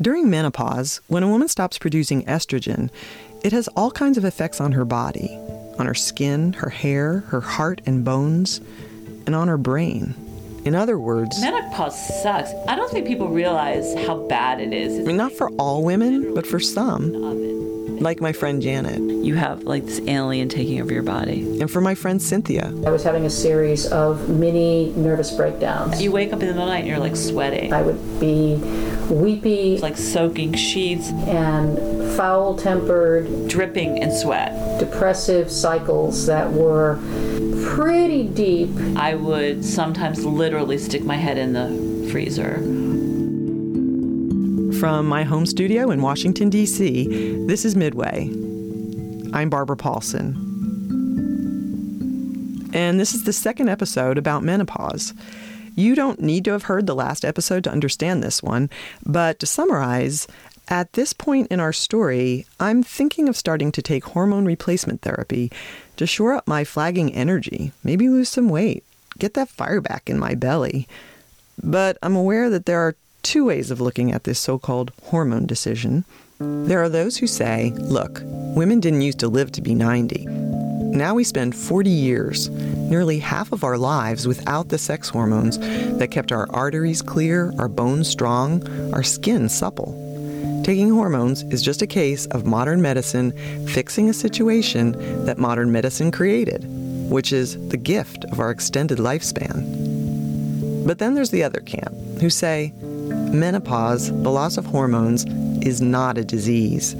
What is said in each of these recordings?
During menopause, when a woman stops producing estrogen, it has all kinds of effects on her body on her skin, her hair, her heart and bones, and on her brain. In other words, menopause sucks. I don't think people realize how bad it is. I mean, not for all women, but for some. Like my friend Janet. You have like this alien taking over your body. And for my friend Cynthia. I was having a series of mini nervous breakdowns. You wake up in the middle of the night and you're like sweating. I would be weepy. Like soaking sheets. And foul tempered. Dripping in sweat. Depressive cycles that were pretty deep. I would sometimes literally stick my head in the freezer. From my home studio in Washington, D.C., this is Midway. I'm Barbara Paulson. And this is the second episode about menopause. You don't need to have heard the last episode to understand this one, but to summarize, at this point in our story, I'm thinking of starting to take hormone replacement therapy to shore up my flagging energy, maybe lose some weight, get that fire back in my belly. But I'm aware that there are two ways of looking at this so called hormone decision. There are those who say, look, women didn't used to live to be 90. Now we spend 40 years, nearly half of our lives, without the sex hormones that kept our arteries clear, our bones strong, our skin supple. Taking hormones is just a case of modern medicine fixing a situation that modern medicine created, which is the gift of our extended lifespan. But then there's the other camp who say menopause, the loss of hormones, is not a disease.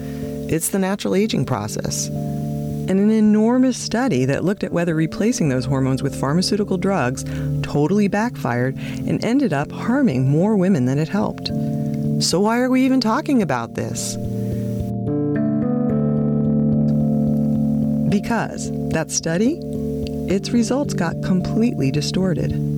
It's the natural aging process. And an enormous study that looked at whether replacing those hormones with pharmaceutical drugs totally backfired and ended up harming more women than it helped. So, why are we even talking about this? Because that study, its results got completely distorted.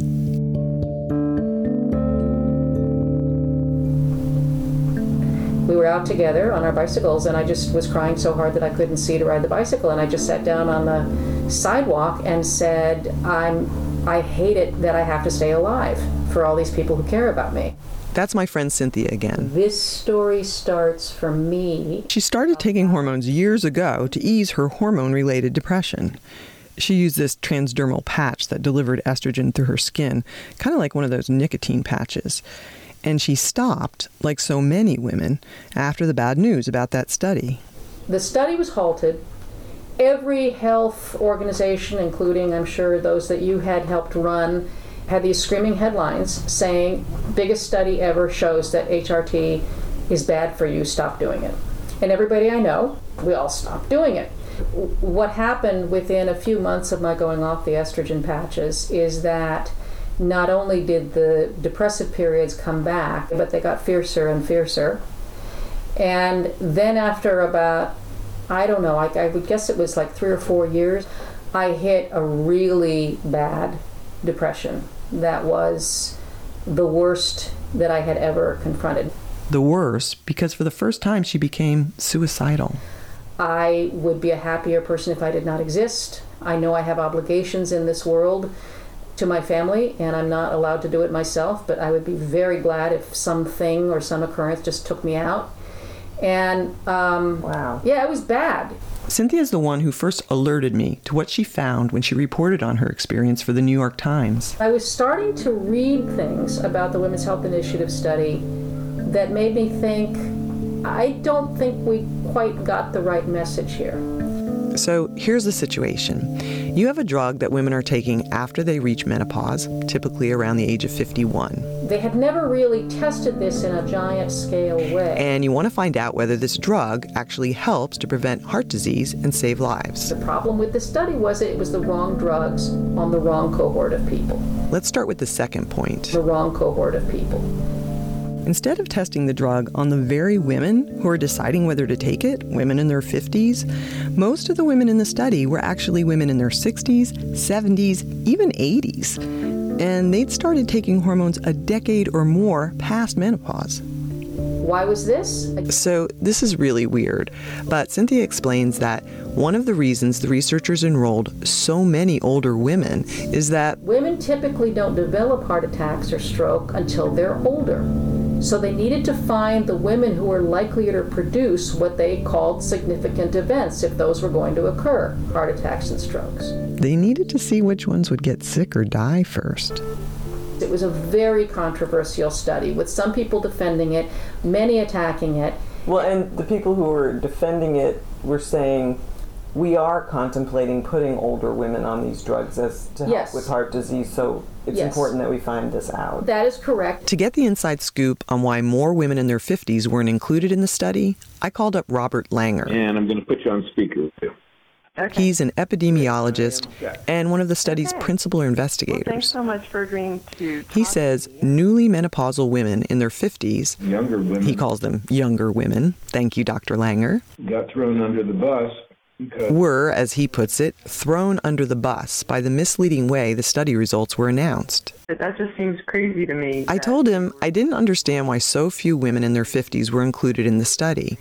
Were out together on our bicycles and I just was crying so hard that I couldn't see to ride the bicycle and I just sat down on the sidewalk and said I'm I hate it that I have to stay alive for all these people who care about me. That's my friend Cynthia again. This story starts for me. She started taking hormones years ago to ease her hormone related depression. She used this transdermal patch that delivered estrogen through her skin, kind of like one of those nicotine patches. And she stopped, like so many women, after the bad news about that study. The study was halted. Every health organization, including I'm sure those that you had helped run, had these screaming headlines saying, biggest study ever shows that HRT is bad for you, stop doing it. And everybody I know, we all stopped doing it. What happened within a few months of my going off the estrogen patches is that not only did the depressive periods come back, but they got fiercer and fiercer. And then after about, I don't know, I, I would guess it was like three or four years, I hit a really bad depression that was the worst that I had ever confronted. The worst because for the first time she became suicidal. I would be a happier person if I did not exist. I know I have obligations in this world to my family and I'm not allowed to do it myself, but I would be very glad if something or some occurrence just took me out. And um, wow. Yeah, it was bad. Cynthia is the one who first alerted me to what she found when she reported on her experience for the New York Times. I was starting to read things about the Women's Health Initiative study that made me think I don't think we quite got the right message here. So here's the situation you have a drug that women are taking after they reach menopause, typically around the age of 51. They had never really tested this in a giant scale way. And you want to find out whether this drug actually helps to prevent heart disease and save lives. The problem with the study was that it was the wrong drugs on the wrong cohort of people. Let's start with the second point the wrong cohort of people. Instead of testing the drug on the very women who are deciding whether to take it, women in their 50s, most of the women in the study were actually women in their 60s, 70s, even 80s. And they'd started taking hormones a decade or more past menopause. Why was this? So, this is really weird, but Cynthia explains that one of the reasons the researchers enrolled so many older women is that women typically don't develop heart attacks or stroke until they're older. So they needed to find the women who were likely to produce what they called significant events if those were going to occur heart attacks and strokes. They needed to see which ones would get sick or die first. It was a very controversial study with some people defending it, many attacking it. Well, and the people who were defending it were saying we are contemplating putting older women on these drugs as to help Yes. with heart disease, so it's Yes. important that we find this out. That is correct. To get the inside scoop on why more women in their 50s weren't included in the study, I called up Robert Langer. and I'm going to put you on speaker too. Okay. He's an epidemiologist and one of the study's principal Well, thanks so much for agreeing to. He says to me. newly menopausal women in their 50s, Younger women he calls them younger women, thank you, Dr. Langer, got thrown under the bus because were, as he puts it, thrown under the bus by the misleading way the study results were announced. That just seems crazy to me. I told him I didn't understand why so few women in their 50s were included in the study.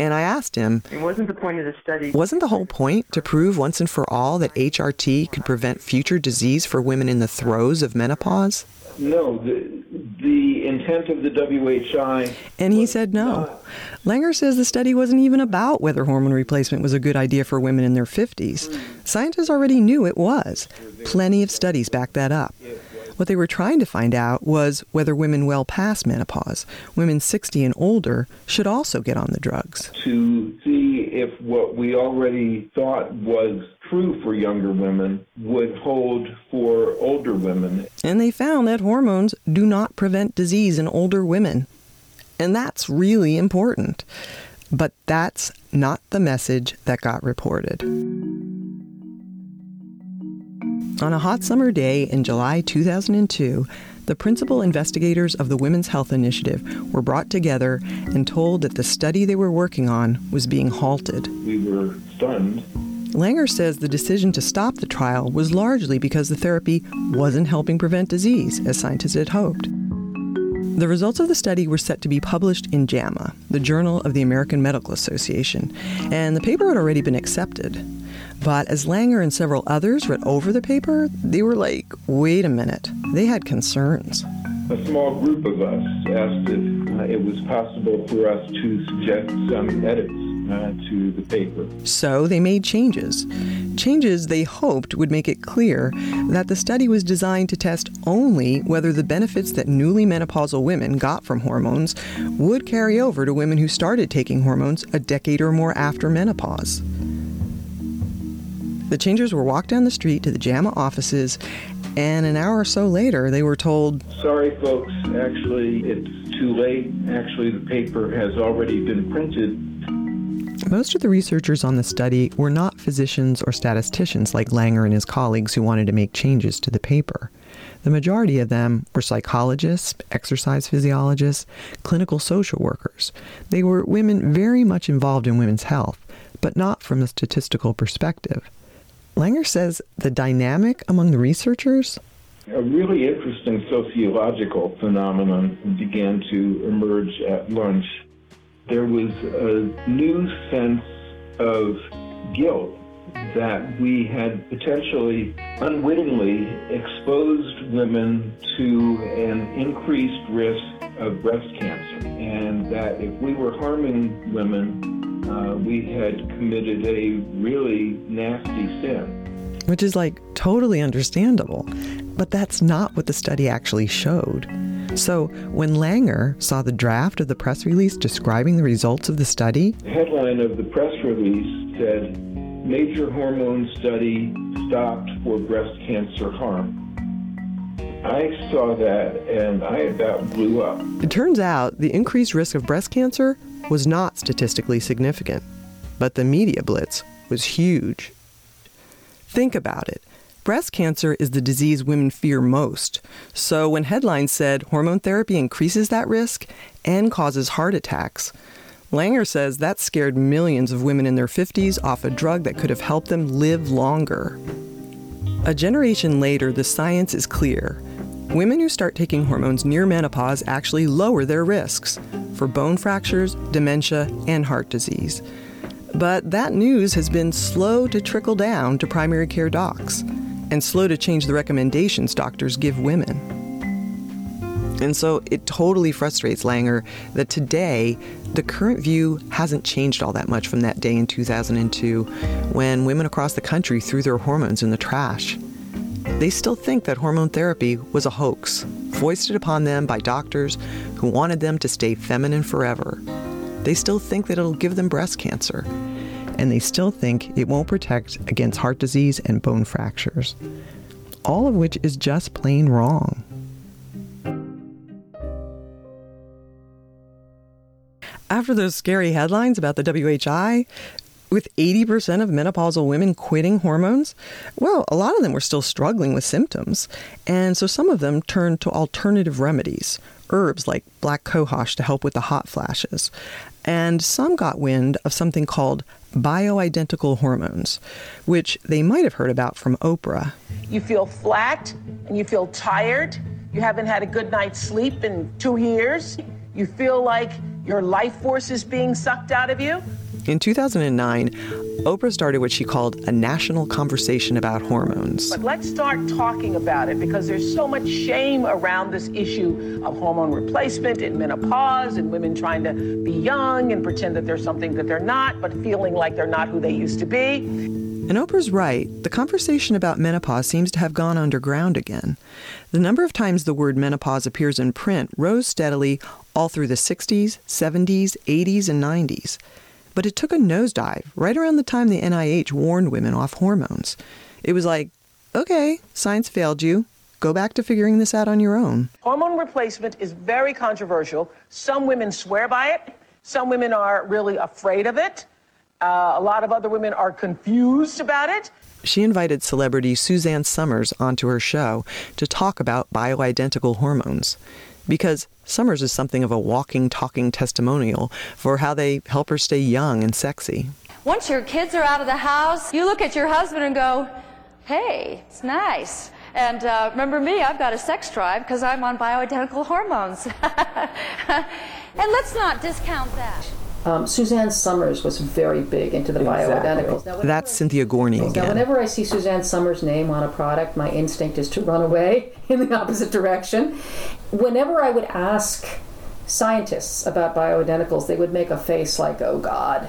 And I asked him, It wasn't the point of the study. wasn't the whole point to prove once and for all that HRT could prevent future disease for women in the throes of menopause? no, the the intent of the WHI. And he said no. not- Langer says the study wasn't even about whether hormone replacement was a good idea for women in their 50s. Scientists already knew it was. Plenty of studies back that up. What they were trying to find out was whether women well past menopause, women 60 and older, should also get on the drugs. to see if what we already thought was true for younger women would hold for older women. And they found that hormones do not prevent disease in older women. And that's really important. But that's not the message that got reported. On a hot summer day in July 2002, the principal investigators of the Women's Health Initiative were brought together and told that the study they were working on was being halted. We were stunned. Langer says the decision to stop the trial was largely because the therapy wasn't helping prevent disease, as scientists had hoped. The results of the study were set to be published in JAMA, the Journal of the American Medical Association, and the paper had already been accepted. But as Langer and several others read over the paper, they were like, wait a minute, they had concerns. A small group of us asked if uh, it was possible for us to suggest some edits uh, to the paper. So they made changes. Changes they hoped would make it clear that the study was designed to test only whether the benefits that newly menopausal women got from hormones would carry over to women who started taking hormones a decade or more after menopause. The changers were walked down the street to the JAMA offices, and an hour or so later, they were told, Sorry, folks, actually, it's too late. Actually, the paper has already been printed. Most of the researchers on the study were not physicians or statisticians like Langer and his colleagues who wanted to make changes to the paper. The majority of them were psychologists, exercise physiologists, clinical social workers. They were women very much involved in women's health, but not from a statistical perspective. Langer says the dynamic among the researchers A really interesting sociological phenomenon began to emerge at lunch. There was a new sense of guilt that we had potentially unwittingly exposed women to an increased risk of breast cancer, and that if we were harming women, uh, we had committed a really nasty sin. which is like totally understandable. But that's not what the study actually showed. So when Langer saw the draft of the press release describing the results of the study, The headline of the press release said, Major hormone study stopped for breast cancer harm. I saw that and I about blew up. it turns out the increased risk of breast cancer was not statistically significant. But the media blitz was huge. Think about it. Breast cancer is the disease women fear most. So when headlines said hormone therapy increases that risk and causes heart attacks, Langer says that scared millions of women in their 50s off a drug that could have helped them live longer. A generation later, the science is clear. Women who start taking hormones near menopause actually lower their risks for bone fractures, dementia, and heart disease. But that news has been slow to trickle down to primary care docs and slow to change the recommendations doctors give women. And so it totally frustrates Langer that today the current view hasn't changed all that much from that day in 2002 when women across the country threw their hormones in the trash. They still think that hormone therapy was a hoax, foisted upon them by doctors who wanted them to stay feminine forever. They still think that it'll give them breast cancer. And they still think it won't protect against heart disease and bone fractures. All of which is just plain wrong. After those scary headlines about the WHI, with 80% of menopausal women quitting hormones, well, a lot of them were still struggling with symptoms. And so some of them turned to alternative remedies, herbs like black cohosh to help with the hot flashes. And some got wind of something called bioidentical hormones, which they might have heard about from Oprah. You feel flat and you feel tired. You haven't had a good night's sleep in two years. You feel like your life force is being sucked out of you. In 2009, Oprah started what she called a national conversation about hormones. But let's start talking about it because there's so much shame around this issue of hormone replacement and menopause and women trying to be young and pretend that they're something that they're not, but feeling like they're not who they used to be. And Oprah's right. The conversation about menopause seems to have gone underground again. The number of times the word menopause appears in print rose steadily all through the 60s, 70s, 80s, and 90s. But it took a nosedive right around the time the NIH warned women off hormones. It was like, okay, science failed you. Go back to figuring this out on your own. Hormone replacement is very controversial. Some women swear by it, some women are really afraid of it. Uh, a lot of other women are confused about it. She invited celebrity Suzanne Somers onto her show to talk about bioidentical hormones because Somers is something of a walking, talking testimonial for how they help her stay young and sexy. Once your kids are out of the house, you look at your husband and go, hey, it's nice. And uh, remember me, I've got a sex drive because I'm on bioidentical hormones. and let's not discount that. Um, Suzanne Somers was very big into the Exactly. bioidenticals. Now, whenever That's I- Cynthia Gorney Now, again. whenever I see Suzanne Somers' name on a product, my instinct is to run away in the opposite direction. Whenever I would ask scientists about bioidenticals, they would make a face like, oh God.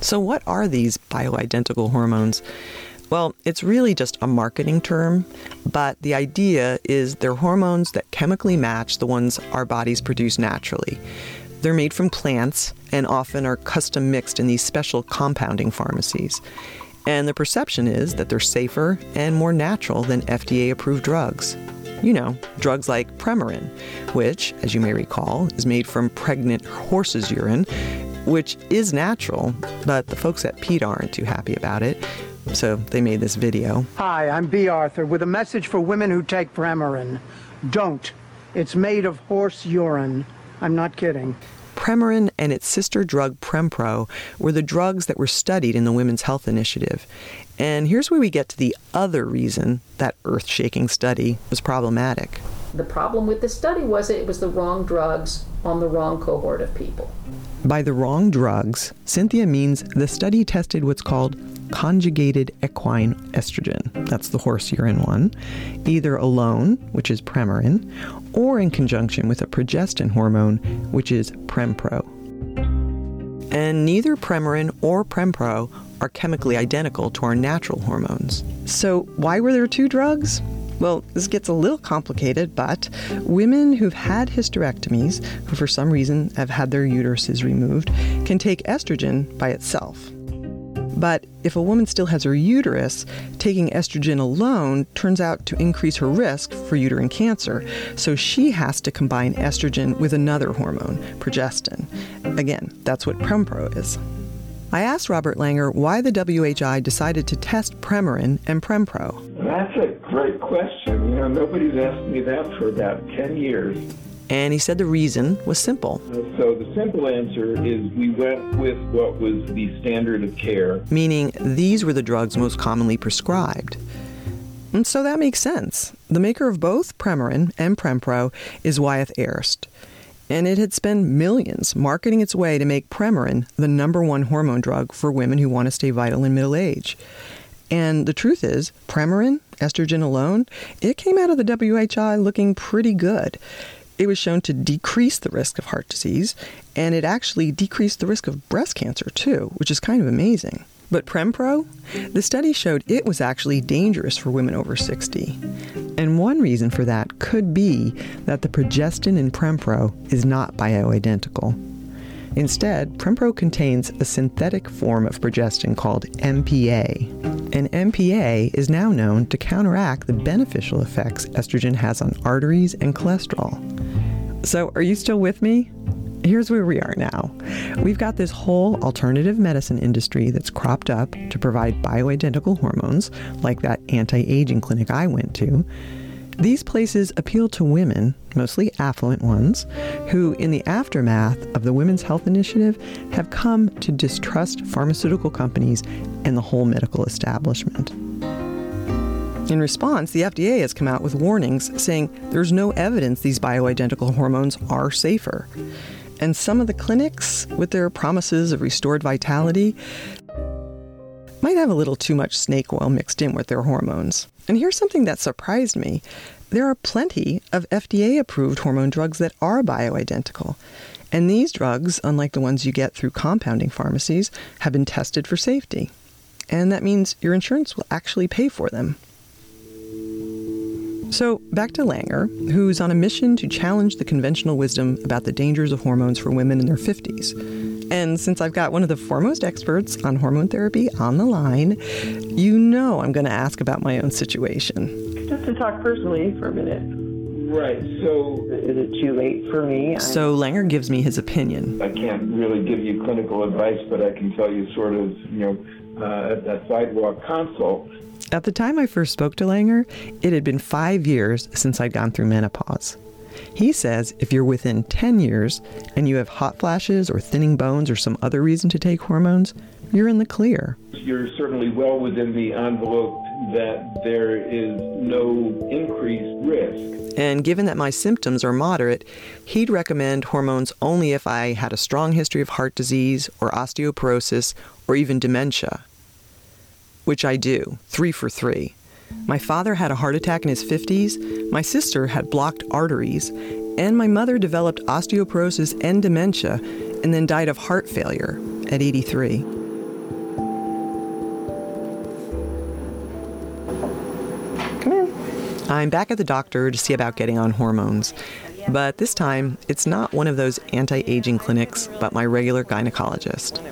So, what are these bioidentical hormones? Well, it's really just a marketing term, but the idea is they're hormones that chemically match the ones our bodies produce naturally. They're made from plants and often are custom mixed in these special compounding pharmacies. And the perception is that they're safer and more natural than FDA approved drugs. You know, drugs like Premarin, which, as you may recall, is made from pregnant horse's urine, which is natural, but the folks at PETA aren't too happy about it. So they made this video. Hi, I'm Bea Arthur with a message for women who take Premarin. Don't. It's made of horse urine. I'm not kidding. Premarin and its sister drug Prempro were the drugs that were studied in the Women's Health Initiative. And here's where we get to the other reason that earth shaking study was problematic. The problem with the study was it was the wrong drugs on the wrong cohort of people. By the wrong drugs, Cynthia means the study tested what's called conjugated equine estrogen. That's the horse urine one, either alone, which is Premarin, or in conjunction with a progestin hormone, which is Prempro. And neither Premarin or Prempro are chemically identical to our natural hormones. So, why were there two drugs? Well, this gets a little complicated, but women who've had hysterectomies, who for some reason have had their uteruses removed, can take estrogen by itself. But if a woman still has her uterus, taking estrogen alone turns out to increase her risk for uterine cancer. So she has to combine estrogen with another hormone, progestin. Again, that's what Prempro is. I asked Robert Langer why the WHI decided to test Premarin and Prempro. That's a great question. You know, nobody's asked me that for about 10 years. And he said the reason was simple, So the simple answer is we went with what was the standard of care. meaning these were the drugs most commonly prescribed. And so that makes sense. The maker of both Premarin and Prempro is Wyeth Ayerst. And it had spent millions marketing its way to make Premarin the number one hormone drug for women who want to stay vital in middle age. And the truth is, Premarin, estrogen alone, it came out of the WHI looking pretty good. It was shown to decrease the risk of heart disease, and it actually decreased the risk of breast cancer too, which is kind of amazing. But Prempro, the study showed it was actually dangerous for women over 60. And one reason for that could be that the progestin in Prempro is not bioidentical. Instead, Prempro contains a synthetic form of progestin called MPA. And MPA is now known to counteract the beneficial effects estrogen has on arteries and cholesterol. So, are you still with me? Here's where we are now. We've got this whole alternative medicine industry that's cropped up to provide bioidentical hormones, like that anti aging clinic I went to. These places appeal to women, mostly affluent ones, who, in the aftermath of the Women's Health Initiative, have come to distrust pharmaceutical companies and the whole medical establishment. In response, the FDA has come out with warnings saying there's no evidence these bioidentical hormones are safer. And some of the clinics, with their promises of restored vitality, might have a little too much snake oil mixed in with their hormones. And here's something that surprised me there are plenty of FDA approved hormone drugs that are bioidentical. And these drugs, unlike the ones you get through compounding pharmacies, have been tested for safety. And that means your insurance will actually pay for them. So, back to Langer, who's on a mission to challenge the conventional wisdom about the dangers of hormones for women in their 50s. And since I've got one of the foremost experts on hormone therapy on the line, you know I'm going to ask about my own situation. Just to talk personally for a minute. Right. So Is it too late for me? So Langer gives me his opinion. I can't really give you clinical advice, but I can tell you sort of, you know, uh, at that sidewalk consult. At the time I first spoke to Langer, it had been five years since I'd gone through menopause. He says if you're within 10 years and you have hot flashes or thinning bones or some other reason to take hormones, you're in the clear. You're certainly well within the envelope that there is no increased risk. And given that my symptoms are moderate, he'd recommend hormones only if I had a strong history of heart disease or osteoporosis or even dementia. Which I do, three for three. My father had a heart attack in his 50s, my sister had blocked arteries, and my mother developed osteoporosis and dementia and then died of heart failure at 83. Come in. I'm back at the doctor to see about getting on hormones. But this time, it's not one of those anti aging clinics, but my regular gynecologist.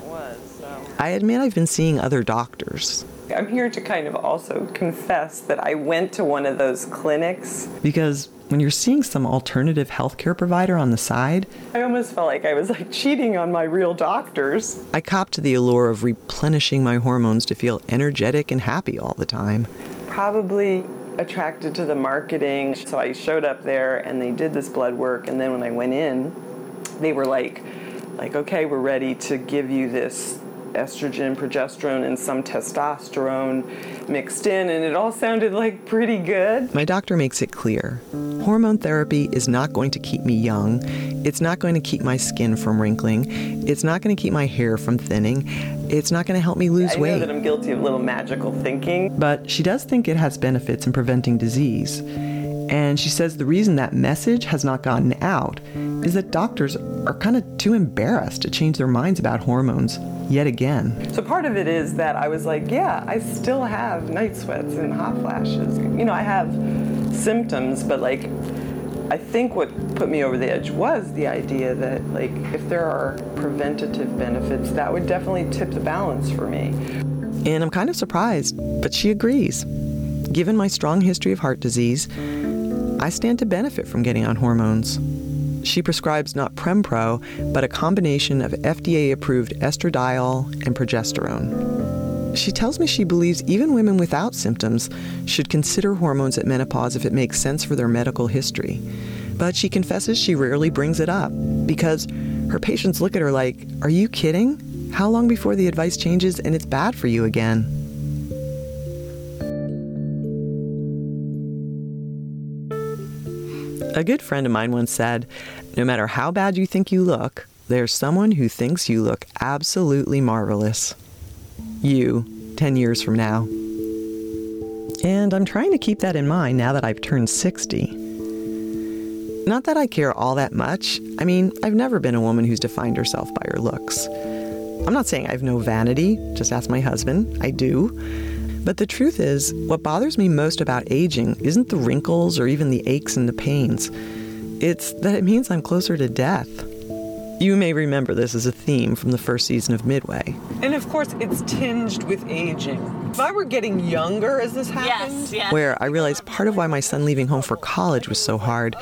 I admit I've been seeing other doctors I'm here to kind of also confess that I went to one of those clinics. because when you're seeing some alternative healthcare provider on the side, I almost felt like I was like cheating on my real doctors. I copped to the allure of replenishing my hormones to feel energetic and happy all the time. Probably attracted to the marketing. So I showed up there and they did this blood work and then when I went in, they were like like okay, we're ready to give you this estrogen, progesterone and some testosterone mixed in and it all sounded like pretty good. My doctor makes it clear hormone therapy is not going to keep me young. It's not going to keep my skin from wrinkling. It's not going to keep my hair from thinning. It's not going to help me lose I know weight. that I'm guilty of little magical thinking. But she does think it has benefits in preventing disease. And she says the reason that message has not gotten out is that doctors are kind of too embarrassed to change their minds about hormones yet again. So part of it is that I was like, yeah, I still have night sweats and hot flashes. You know, I have symptoms, but like, I think what put me over the edge was the idea that like, if there are preventative benefits, that would definitely tip the balance for me. And I'm kind of surprised, but she agrees. Given my strong history of heart disease, I stand to benefit from getting on hormones. She prescribes not Prempro, but a combination of FDA approved estradiol and progesterone. She tells me she believes even women without symptoms should consider hormones at menopause if it makes sense for their medical history. But she confesses she rarely brings it up because her patients look at her like, Are you kidding? How long before the advice changes and it's bad for you again? A good friend of mine once said, No matter how bad you think you look, there's someone who thinks you look absolutely marvelous. You, 10 years from now. And I'm trying to keep that in mind now that I've turned 60. Not that I care all that much. I mean, I've never been a woman who's defined herself by her looks. I'm not saying I have no vanity, just ask my husband. I do. But the truth is, what bothers me most about aging isn't the wrinkles or even the aches and the pains. It's that it means I'm closer to death. You may remember this as a theme from the first season of Midway. And of course, it's tinged with aging. If I were getting younger as this happened, Yes, yes. Where I realized part of why my son leaving home for college was so hard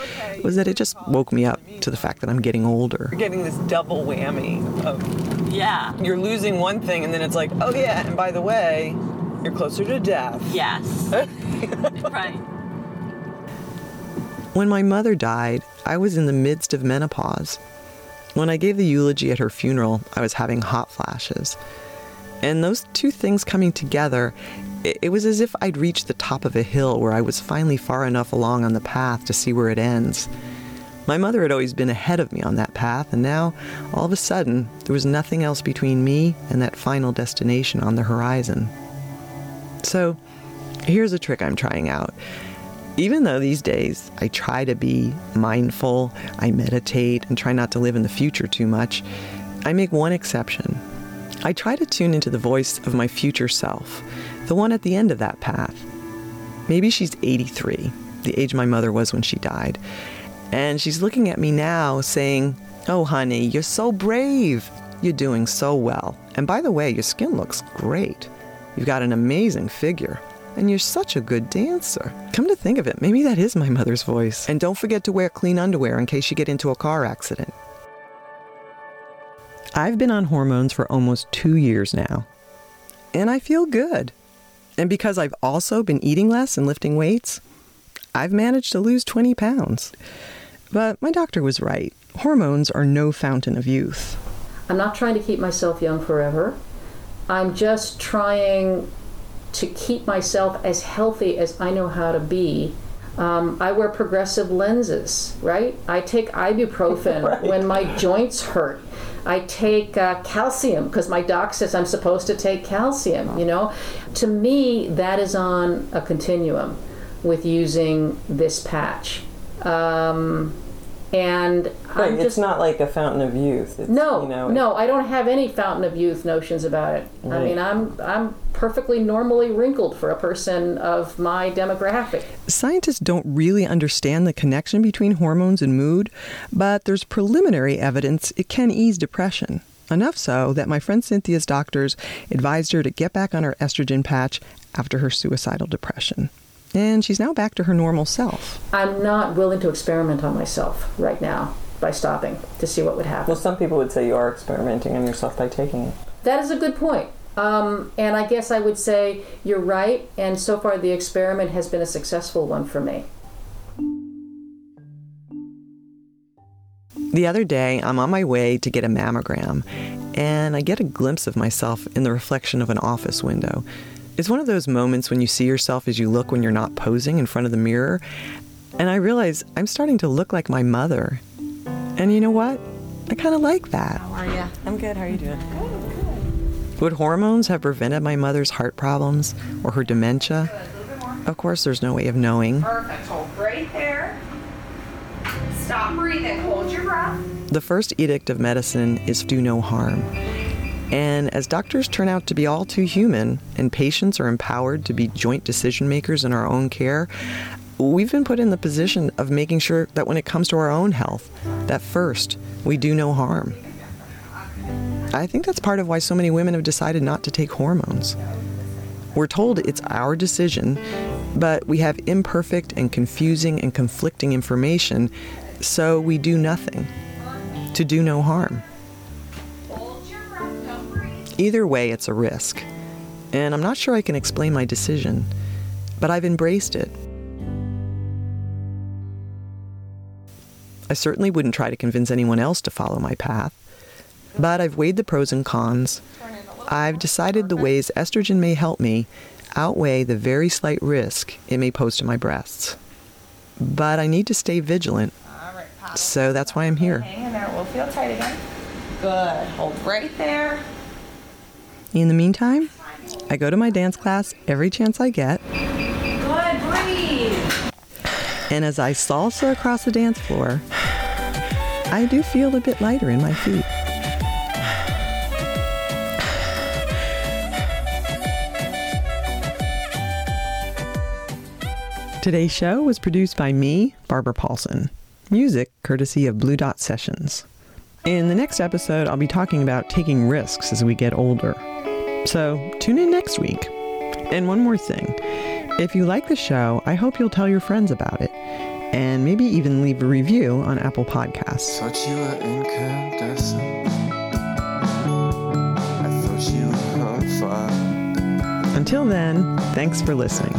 was that it just woke me up to the fact that I'm getting older. you're getting this double whammy of Yeah. you're losing one thing, and then it's like, oh yeah, and by the way, you're closer to death. Yes. right. When my mother died, I was in the midst of menopause. When I gave the eulogy at her funeral, I was having hot flashes. And those two things coming together, it, it was as if I'd reached the top of a hill where I was finally far enough along on the path to see where it ends. My mother had always been ahead of me on that path, and now, all of a sudden, there was nothing else between me and that final destination on the horizon. So, here's a trick I'm trying out. Even though these days I try to be mindful, I meditate, and try not to live in the future too much, I make one exception. I try to tune into the voice of my future self, the one at the end of that path. Maybe she's 83, the age my mother was when she died, and she's looking at me now saying, Oh, honey, you're so brave. You're doing so well. And by the way, your skin looks great. You've got an amazing figure. And you're such a good dancer. Come to think of it, maybe that is my mother's voice. And don't forget to wear clean underwear in case you get into a car accident. I've been on hormones for almost two years now. And I feel good. And because I've also been eating less and lifting weights, I've managed to lose 20 pounds. But my doctor was right. Hormones are no fountain of youth. I'm not trying to keep myself young forever. I'm just trying to keep myself as healthy as I know how to be. Um, I wear progressive lenses, right? I take ibuprofen when my joints hurt. I take uh, calcium because my doc says I'm supposed to take calcium, you know? To me, that is on a continuum with using this patch. Um, and Right, I'm it's not like a fountain of youth. It's, no, you know, no, I don't have any fountain of youth notions about it. I mean, I'm I'm perfectly normally wrinkled for a person of my demographic. Scientists don't really understand the connection between hormones and mood, but there's preliminary evidence it can ease depression. Enough so that my friend Cynthia's doctors advised her to get back on her estrogen patch after her suicidal depression. And she's now back to her normal self. I'm not willing to experiment on myself right now by stopping to see what would happen. Well, some people would say you are experimenting on yourself by taking it. That is a good point. Um, and I guess I would say you're right, and so far the experiment has been a successful one for me. The other day, I'm on my way to get a mammogram, and I get a glimpse of myself in the reflection of an office window. It's one of those moments when you see yourself as you look when you're not posing in front of the mirror, and I realize I'm starting to look like my mother. And you know what? I kind of like that. How are you? I'm good. How are you doing? Good, good. Would hormones have prevented my mother's heart problems or her dementia? Of course, there's no way of knowing. Perfect. Hold right there. Stop breathing. Hold your breath. The first edict of medicine is do no harm. And as doctors turn out to be all too human and patients are empowered to be joint decision makers in our own care, we've been put in the position of making sure that when it comes to our own health, that first we do no harm. I think that's part of why so many women have decided not to take hormones. We're told it's our decision, but we have imperfect and confusing and conflicting information, so we do nothing to do no harm. Either way, it's a risk. And I'm not sure I can explain my decision, but I've embraced it. I certainly wouldn't try to convince anyone else to follow my path, but I've weighed the pros and cons. I've decided the ways estrogen may help me outweigh the very slight risk it may pose to my breasts. But I need to stay vigilant, so that's why I'm here. Hang in there. We'll feel tight again. Good. Hold right there. In the meantime, I go to my dance class every chance I get. Good. Breathe. And as I salsa across the dance floor, I do feel a bit lighter in my feet. Today's show was produced by me, Barbara Paulson. Music courtesy of Blue Dot Sessions. In the next episode, I'll be talking about taking risks as we get older. So tune in next week. And one more thing if you like the show, I hope you'll tell your friends about it and maybe even leave a review on Apple Podcasts. Thought you were incandescent. I thought you were on fire. Until then, thanks for listening.